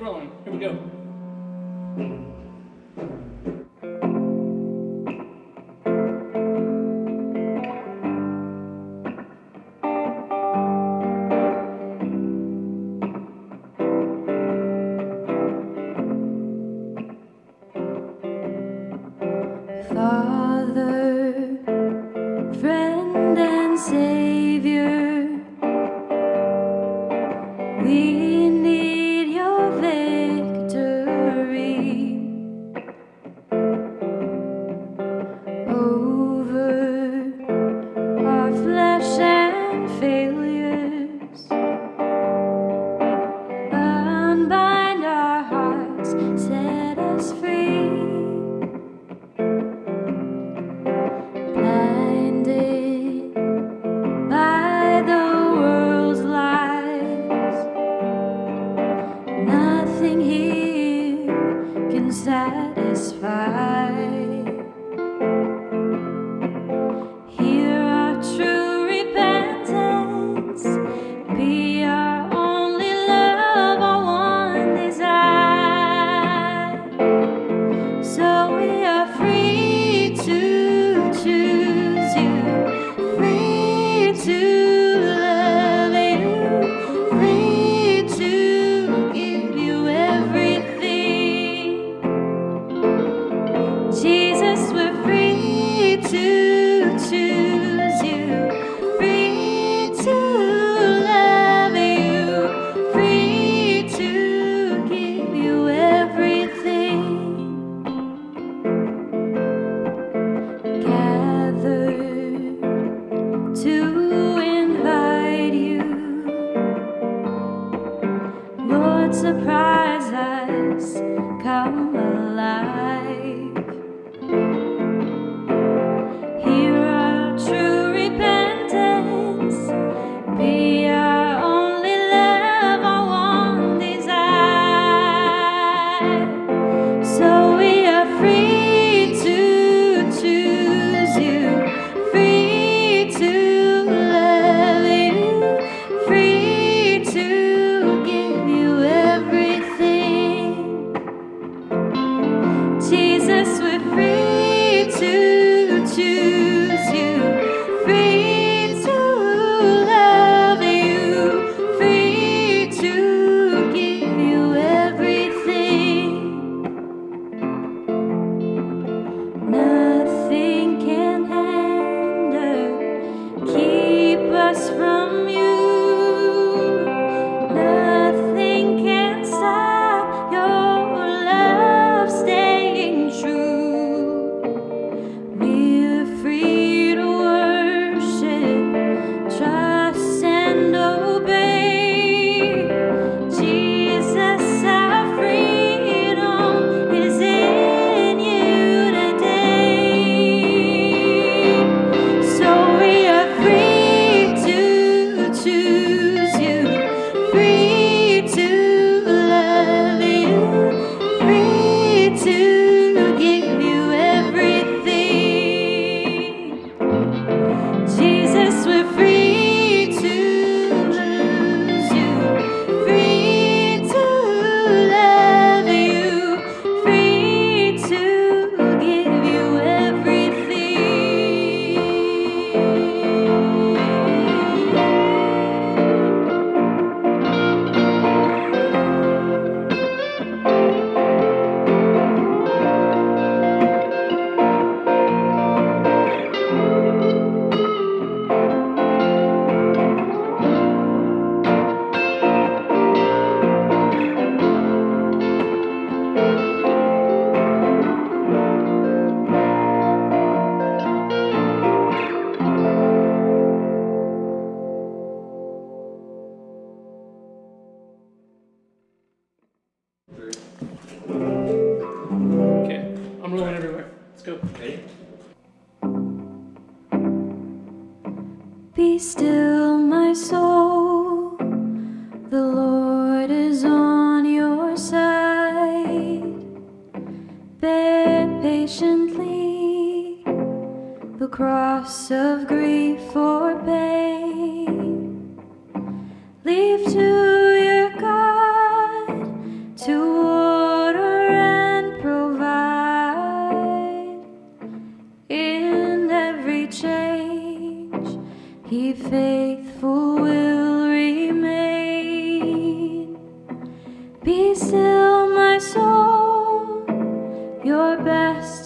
rolling. Here we go. Leave to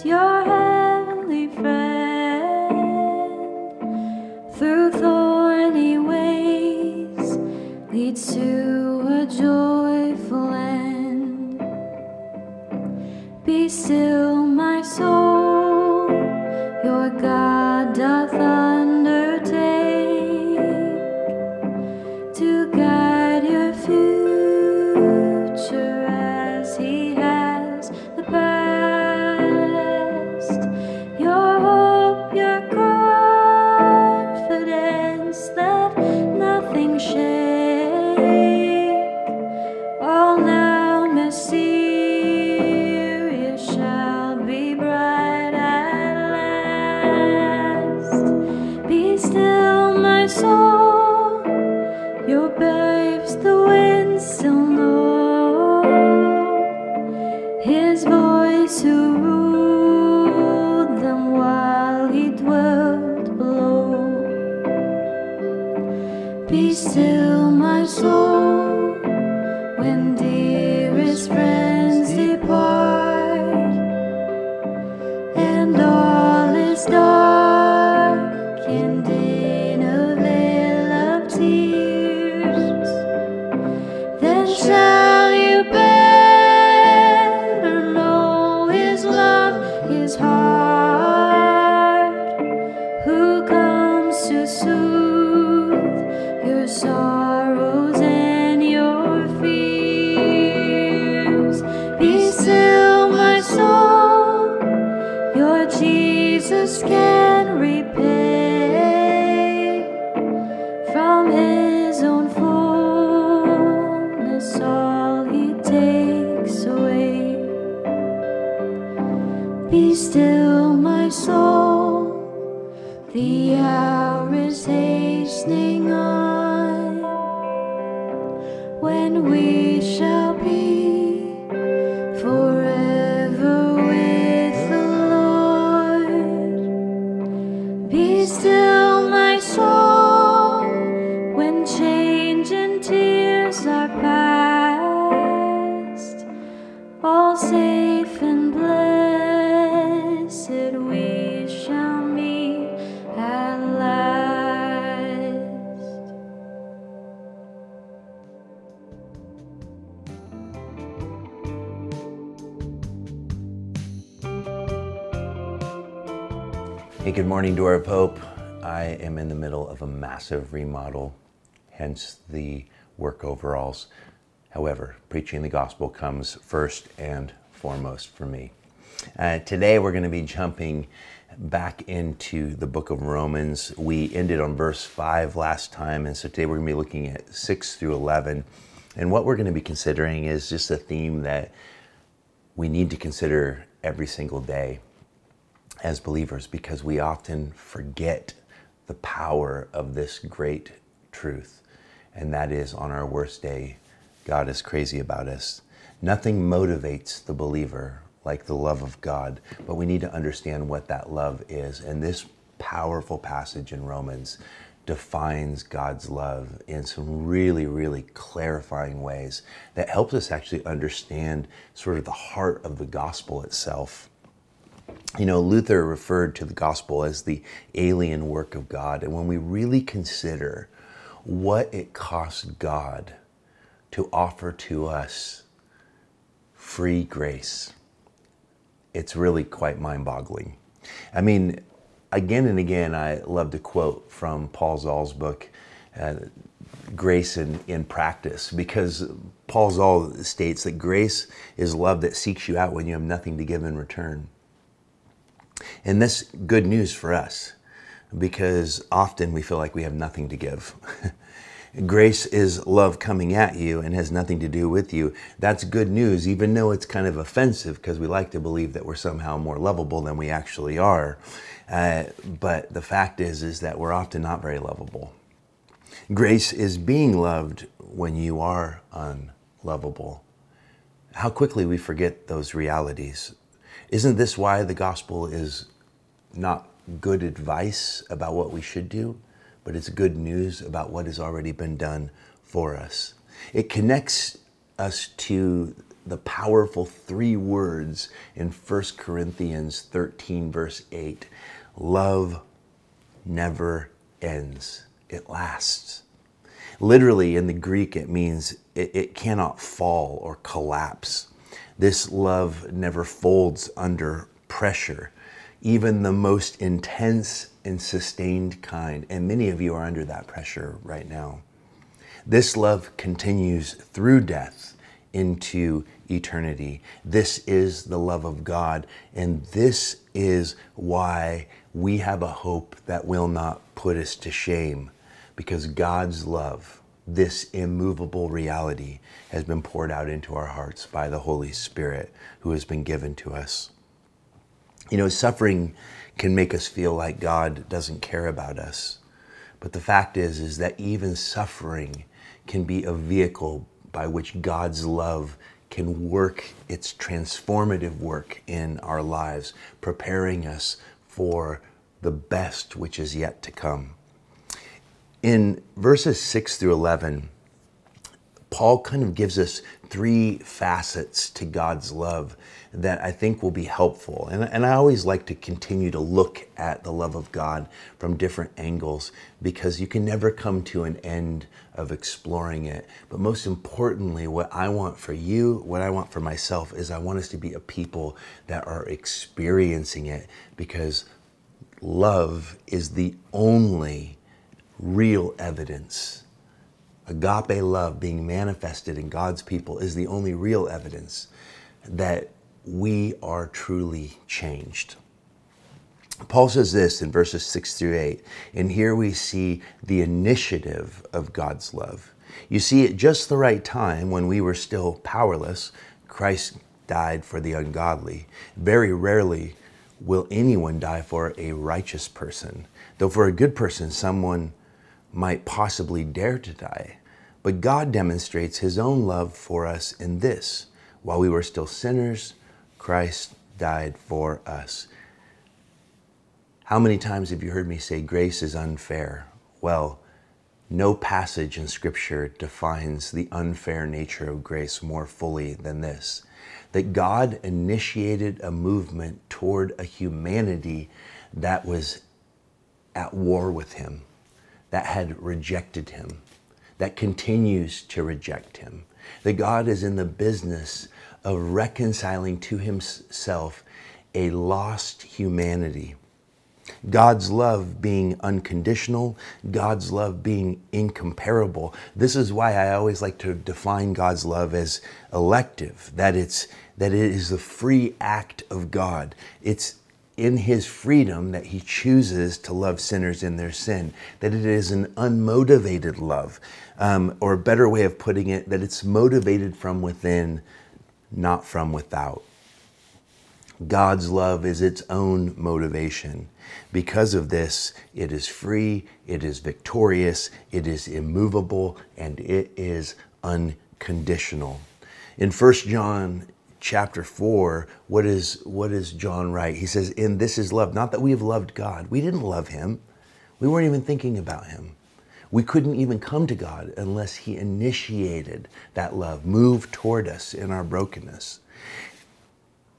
Yo Be still, my soul, morning, Door of Hope. I am in the middle of a massive remodel, hence the work overalls. However, preaching the gospel comes first and foremost for me. Uh, today, we're going to be jumping back into the book of Romans. We ended on verse 5 last time, and so today we're going to be looking at 6 through 11. And what we're going to be considering is just a theme that we need to consider every single day as believers because we often forget the power of this great truth. And that is on our worst day, God is crazy about us. Nothing motivates the believer like the love of God, but we need to understand what that love is. And this powerful passage in Romans defines God's love in some really, really clarifying ways that helps us actually understand sort of the heart of the gospel itself. You know, Luther referred to the gospel as the alien work of God. And when we really consider what it costs God to offer to us free grace, it's really quite mind boggling. I mean, again and again, I love to quote from Paul Zahl's book, uh, Grace in, in Practice, because Paul Zahl states that grace is love that seeks you out when you have nothing to give in return. And that's good news for us because often we feel like we have nothing to give. Grace is love coming at you and has nothing to do with you. That's good news, even though it's kind of offensive because we like to believe that we're somehow more lovable than we actually are. Uh, but the fact is, is that we're often not very lovable. Grace is being loved when you are unlovable. How quickly we forget those realities. Isn't this why the gospel is not good advice about what we should do, but it's good news about what has already been done for us? It connects us to the powerful three words in 1 Corinthians 13, verse 8 love never ends, it lasts. Literally, in the Greek, it means it, it cannot fall or collapse. This love never folds under pressure, even the most intense and sustained kind. And many of you are under that pressure right now. This love continues through death into eternity. This is the love of God, and this is why we have a hope that will not put us to shame, because God's love, this immovable reality, has been poured out into our hearts by the Holy Spirit who has been given to us. You know, suffering can make us feel like God doesn't care about us. But the fact is is that even suffering can be a vehicle by which God's love can work its transformative work in our lives, preparing us for the best which is yet to come. In verses 6 through 11, Paul kind of gives us three facets to God's love that I think will be helpful. And, and I always like to continue to look at the love of God from different angles because you can never come to an end of exploring it. But most importantly, what I want for you, what I want for myself, is I want us to be a people that are experiencing it because love is the only real evidence agape love being manifested in God's people is the only real evidence that we are truly changed. Paul says this in verses 6 through 8, and here we see the initiative of God's love. You see, at just the right time, when we were still powerless, Christ died for the ungodly. Very rarely will anyone die for a righteous person, though for a good person, someone might possibly dare to die. But God demonstrates his own love for us in this while we were still sinners, Christ died for us. How many times have you heard me say grace is unfair? Well, no passage in Scripture defines the unfair nature of grace more fully than this that God initiated a movement toward a humanity that was at war with Him, that had rejected Him, that continues to reject Him. That God is in the business of reconciling to himself a lost humanity. God's love being unconditional, God's love being incomparable. This is why I always like to define God's love as elective, that it's that it is the free act of God. It's in his freedom that he chooses to love sinners in their sin, that it is an unmotivated love, um, or a better way of putting it, that it's motivated from within not from without. God's love is its own motivation. Because of this, it is free, it is victorious, it is immovable, and it is unconditional. In 1 John chapter 4, what is what is John write? He says, "In this is love, not that we have loved God. We didn't love him. We weren't even thinking about him. We couldn't even come to God unless He initiated that love, moved toward us in our brokenness.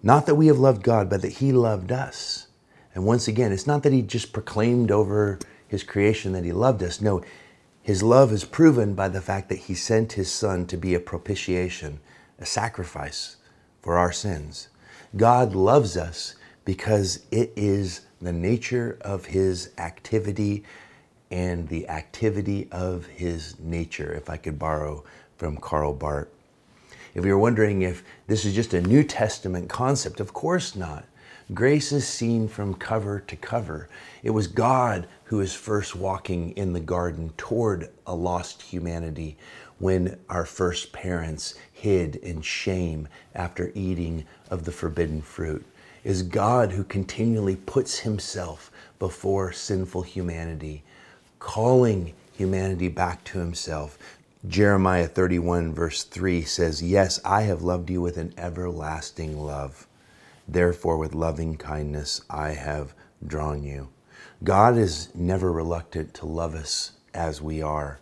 Not that we have loved God, but that He loved us. And once again, it's not that He just proclaimed over His creation that He loved us. No, His love is proven by the fact that He sent His Son to be a propitiation, a sacrifice for our sins. God loves us because it is the nature of His activity and the activity of his nature, if I could borrow from Karl Barth. If you're wondering if this is just a New Testament concept, of course not. Grace is seen from cover to cover. It was God who was first walking in the garden toward a lost humanity when our first parents hid in shame after eating of the forbidden fruit. It is God who continually puts himself before sinful humanity calling humanity back to himself. Jeremiah 31, verse 3 says, Yes, I have loved you with an everlasting love. Therefore, with loving kindness, I have drawn you. God is never reluctant to love us as we are.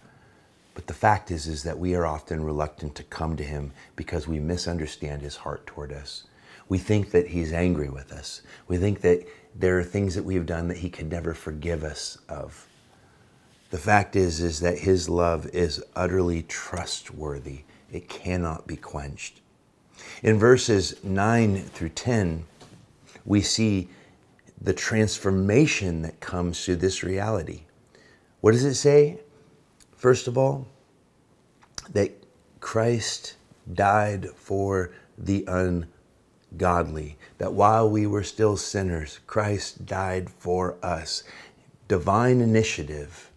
But the fact is, is that we are often reluctant to come to him because we misunderstand his heart toward us. We think that he's angry with us. We think that there are things that we have done that he could never forgive us of. The fact is is that his love is utterly trustworthy. It cannot be quenched. In verses 9 through 10, we see the transformation that comes through this reality. What does it say? First of all, that Christ died for the ungodly, that while we were still sinners, Christ died for us. Divine initiative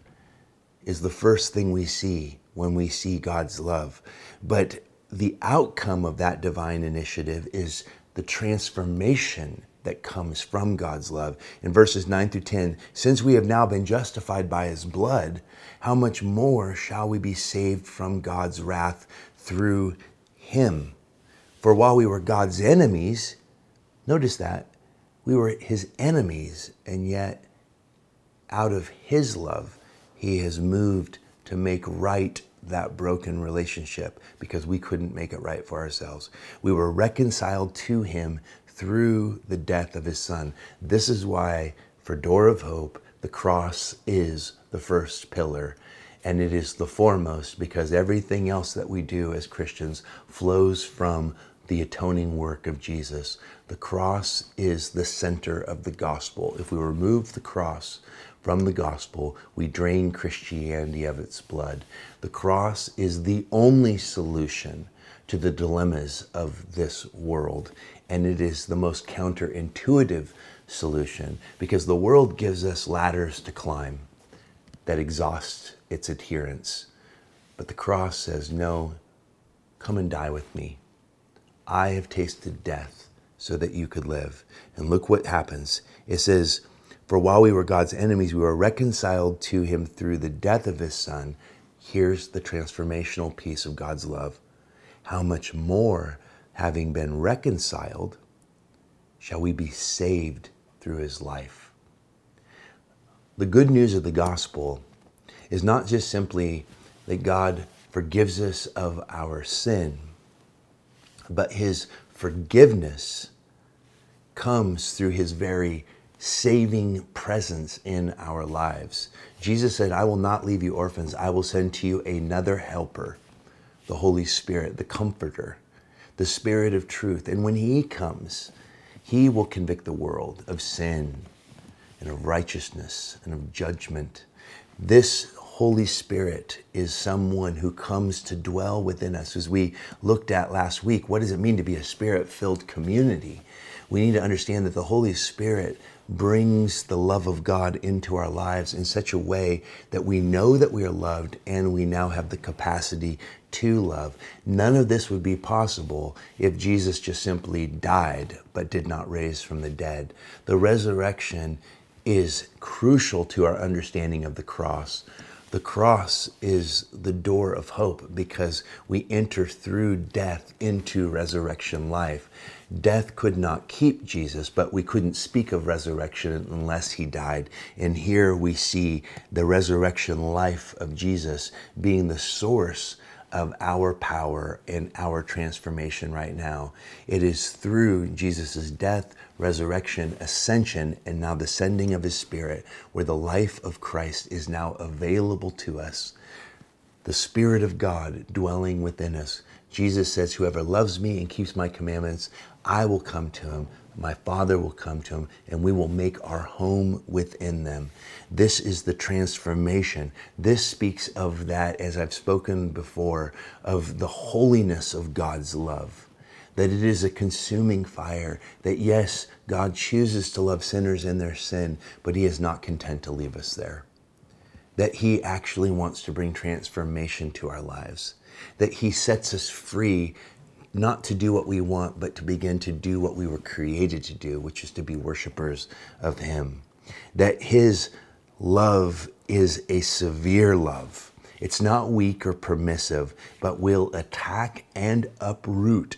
is the first thing we see when we see God's love. But the outcome of that divine initiative is the transformation that comes from God's love. In verses 9 through 10, since we have now been justified by his blood, how much more shall we be saved from God's wrath through him? For while we were God's enemies, notice that, we were his enemies, and yet out of his love, he has moved to make right that broken relationship because we couldn't make it right for ourselves. We were reconciled to him through the death of his son. This is why, for Door of Hope, the cross is the first pillar and it is the foremost because everything else that we do as Christians flows from the atoning work of Jesus. The cross is the center of the gospel. If we remove the cross from the gospel, we drain Christianity of its blood. The cross is the only solution to the dilemmas of this world, and it is the most counterintuitive solution because the world gives us ladders to climb that exhaust its adherents. But the cross says, No, come and die with me. I have tasted death so that you could live. And look what happens. It says, For while we were God's enemies, we were reconciled to him through the death of his son. Here's the transformational piece of God's love. How much more, having been reconciled, shall we be saved through his life? The good news of the gospel is not just simply that God forgives us of our sin, but his forgiveness comes through his very saving presence in our lives. Jesus said, I will not leave you orphans. I will send to you another helper, the Holy Spirit, the comforter, the Spirit of truth. And when he comes, he will convict the world of sin and of righteousness and of judgment. This Holy Spirit is someone who comes to dwell within us. As we looked at last week, what does it mean to be a spirit filled community? We need to understand that the Holy Spirit brings the love of God into our lives in such a way that we know that we are loved and we now have the capacity to love. None of this would be possible if Jesus just simply died but did not raise from the dead. The resurrection is crucial to our understanding of the cross. The cross is the door of hope because we enter through death into resurrection life. Death could not keep Jesus, but we couldn't speak of resurrection unless he died. And here we see the resurrection life of Jesus being the source of our power and our transformation right now. It is through Jesus' death, resurrection, ascension, and now the sending of his Spirit where the life of Christ is now available to us. The Spirit of God dwelling within us. Jesus says, Whoever loves me and keeps my commandments, I will come to him my Father will come to him, and we will make our home within them. This is the transformation. This speaks of that, as I've spoken before, of the holiness of God's love. That it is a consuming fire. That yes, God chooses to love sinners in their sin, but He is not content to leave us there. That He actually wants to bring transformation to our lives. That He sets us free not to do what we want, but to begin to do what we were created to do, which is to be worshipers of Him. That His love is a severe love. It's not weak or permissive, but will attack and uproot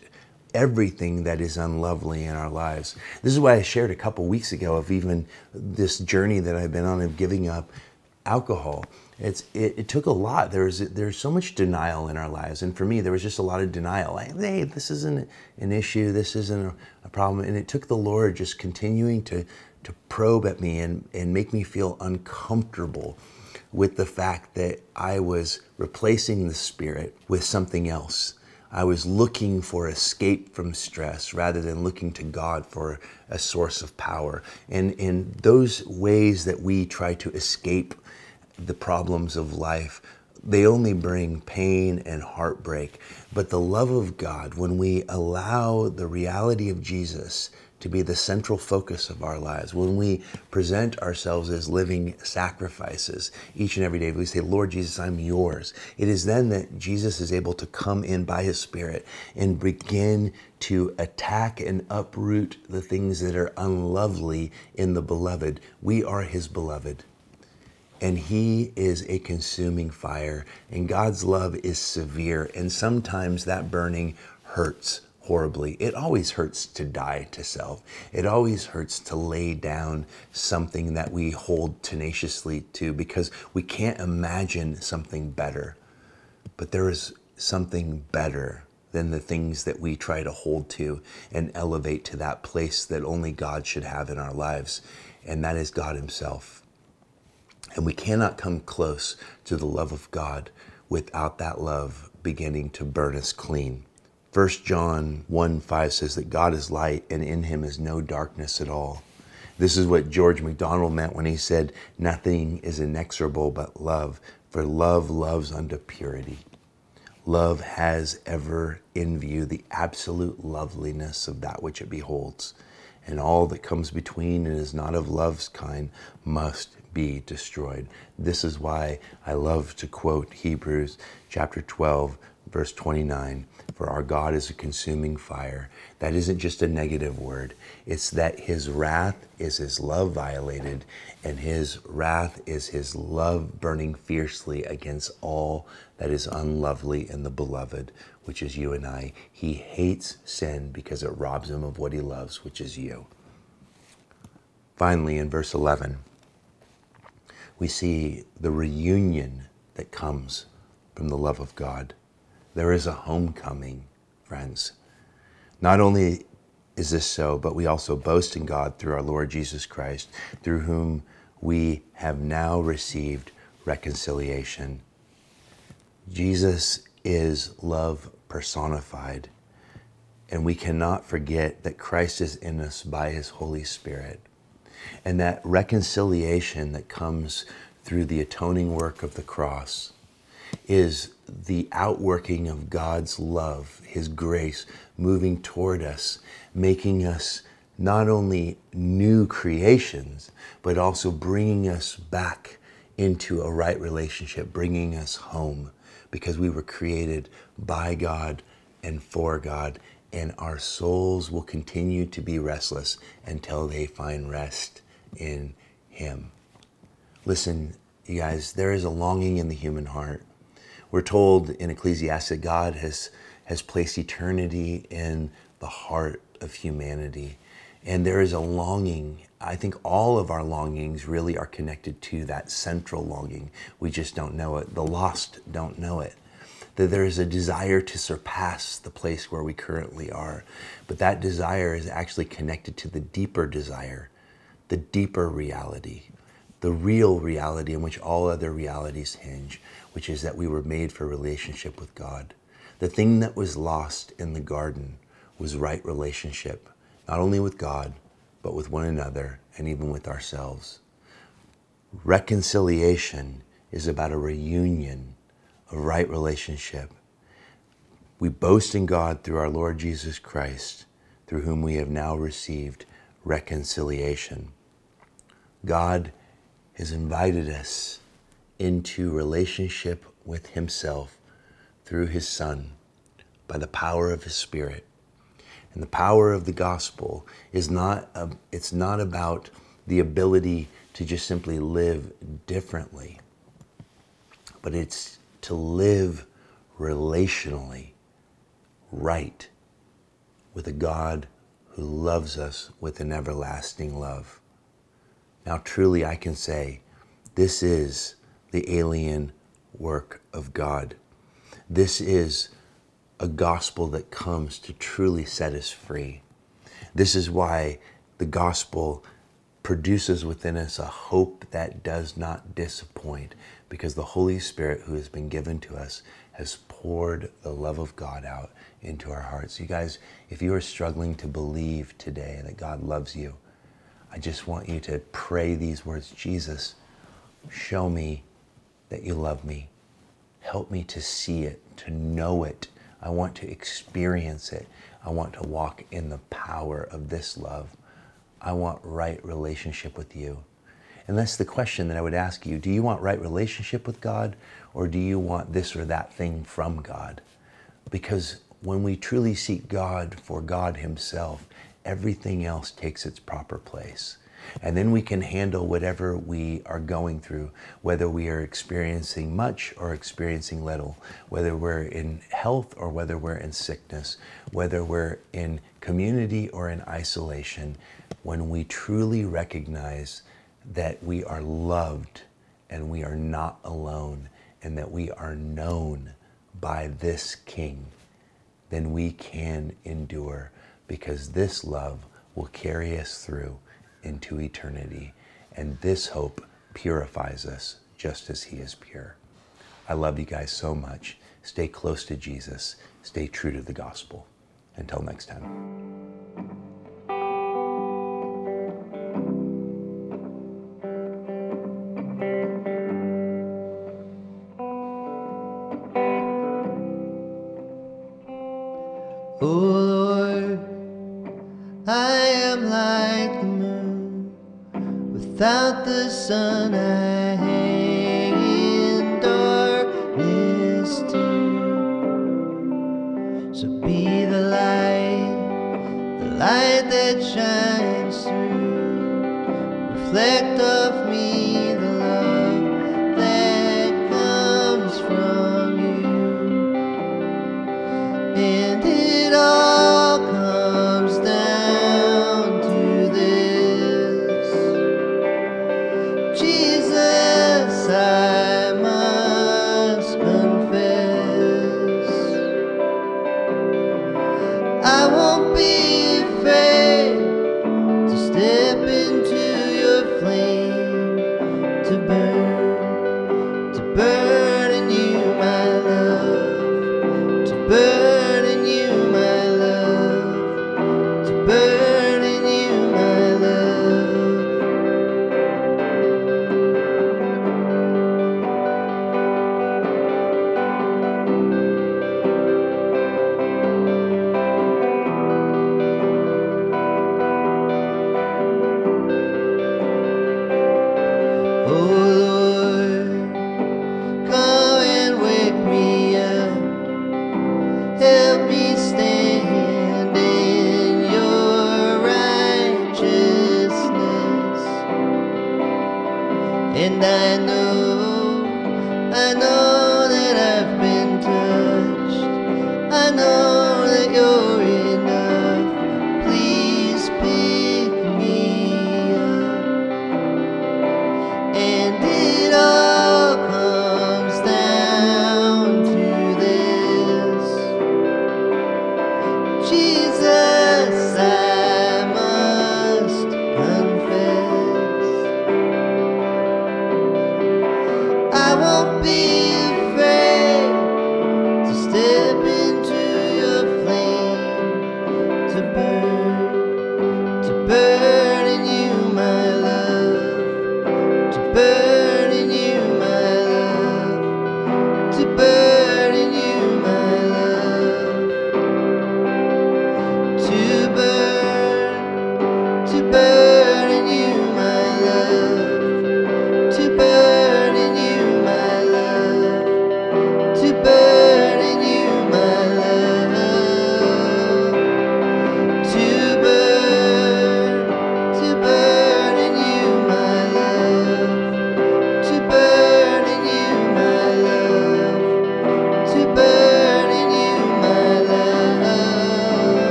everything that is unlovely in our lives. This is why I shared a couple weeks ago of even this journey that I've been on of giving up alcohol it's it, it, took a lot. There's there's so much denial in our lives, and for me, there was just a lot of denial. Like, hey, this isn't an issue. This isn't a, a problem. And it took the Lord just continuing to to probe at me and and make me feel uncomfortable with the fact that I was replacing the spirit with something else. I was looking for escape from stress rather than looking to God for a source of power. And in those ways that we try to escape the problems of life, they only bring pain and heartbreak. But the love of God, when we allow the reality of Jesus to be the central focus of our lives, when we present ourselves as living sacrifices each and every day, we say, Lord Jesus, I'm yours. It is then that Jesus is able to come in by his Spirit and begin to attack and uproot the things that are unlovely in the beloved. We are his beloved and he is a consuming fire and god's love is severe and sometimes that burning hurts horribly. It always hurts to die to self. It always hurts to lay down something that we hold tenaciously to because we can't imagine something better. But there is something better than the things that we try to hold to and elevate to that place that only God should have in our lives, and that is God Himself. And we cannot come close to the love of God without that love beginning to burn us clean. 1 John 1 5 says that God is light and in him is no darkness at all. This is what George MacDonald meant when he said, Nothing is inexorable but love, for love loves unto purity. Love has ever in view the absolute loveliness of that which it beholds, and all that comes between and is not of love's kind must be destroyed. This is why I love to quote Hebrews chapter 12, verse 29 For our God is a consuming fire. That isn't just a negative word, it's that his wrath is his love violated, and his wrath is his love burning fiercely against all that is unlovely in the beloved, which is you and I. He hates sin because it robs him of what he loves, which is you. Finally, in verse 11, we see the reunion that comes from the love of God. There is a homecoming, friends. Not only is this so, but we also boast in God through our Lord Jesus Christ, through whom we have now received reconciliation. Jesus is love personified, and we cannot forget that Christ is in us by his Holy Spirit. And that reconciliation that comes through the atoning work of the cross is the outworking of God's love, His grace moving toward us, making us not only new creations, but also bringing us back into a right relationship, bringing us home, because we were created by God and for God and our souls will continue to be restless until they find rest in Him. Listen, you guys, there is a longing in the human heart. We're told in Ecclesiastes God has, has placed eternity in the heart of humanity. And there is a longing. I think all of our longings really are connected to that central longing. We just don't know it. The lost don't know it that there is a desire to surpass the place where we currently are. But that desire is actually connected to the deeper desire, the deeper reality, the real reality in which all other realities hinge, which is that we were made for relationship with God. The thing that was lost in the garden was right relationship, not only with God, but with one another and even with ourselves. Reconciliation is about a reunion a right relationship. We boast in God through our Lord Jesus Christ, through whom we have now received reconciliation. God has invited us into relationship with Himself through His Son by the power of His Spirit. And the power of the gospel is not, a, it's not about the ability to just simply live differently, but it's to live relationally right with a God who loves us with an everlasting love. Now, truly, I can say this is the alien work of God. This is a gospel that comes to truly set us free. This is why the gospel produces within us a hope that does not disappoint because the Holy Spirit who has been given to us has poured the love of God out into our hearts. You guys, if you are struggling to believe today that God loves you, I just want you to pray these words Jesus, show me that you love me. Help me to see it, to know it. I want to experience it. I want to walk in the power of this love. I want right relationship with you. And that's the question that I would ask you. Do you want right relationship with God or do you want this or that thing from God? Because when we truly seek God for God Himself, everything else takes its proper place. And then we can handle whatever we are going through, whether we are experiencing much or experiencing little, whether we're in health or whether we're in sickness, whether we're in community or in isolation. When we truly recognize that we are loved and we are not alone and that we are known by this King, then we can endure because this love will carry us through into eternity. And this hope purifies us just as He is pure. I love you guys so much. Stay close to Jesus, stay true to the gospel. Until next time.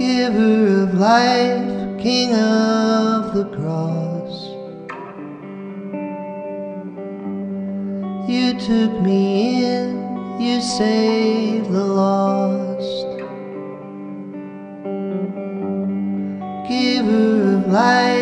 giver of life, King of the cross. You took me in, you saved the lost. Giver of life.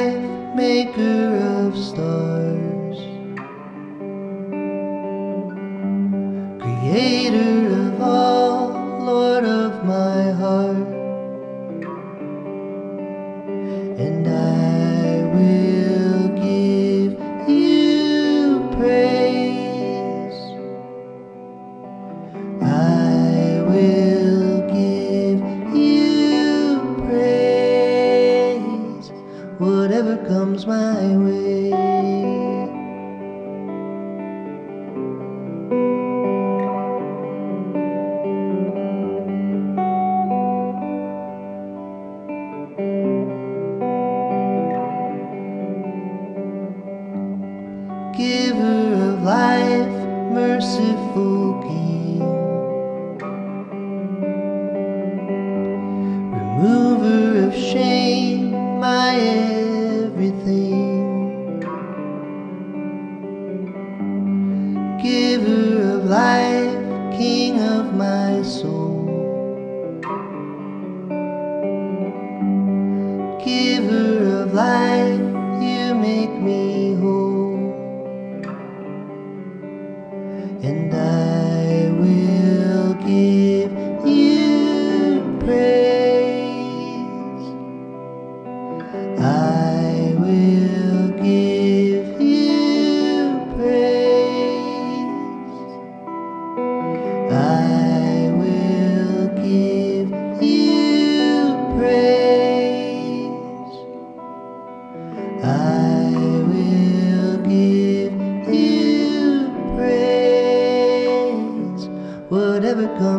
merciful.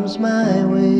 comes my way.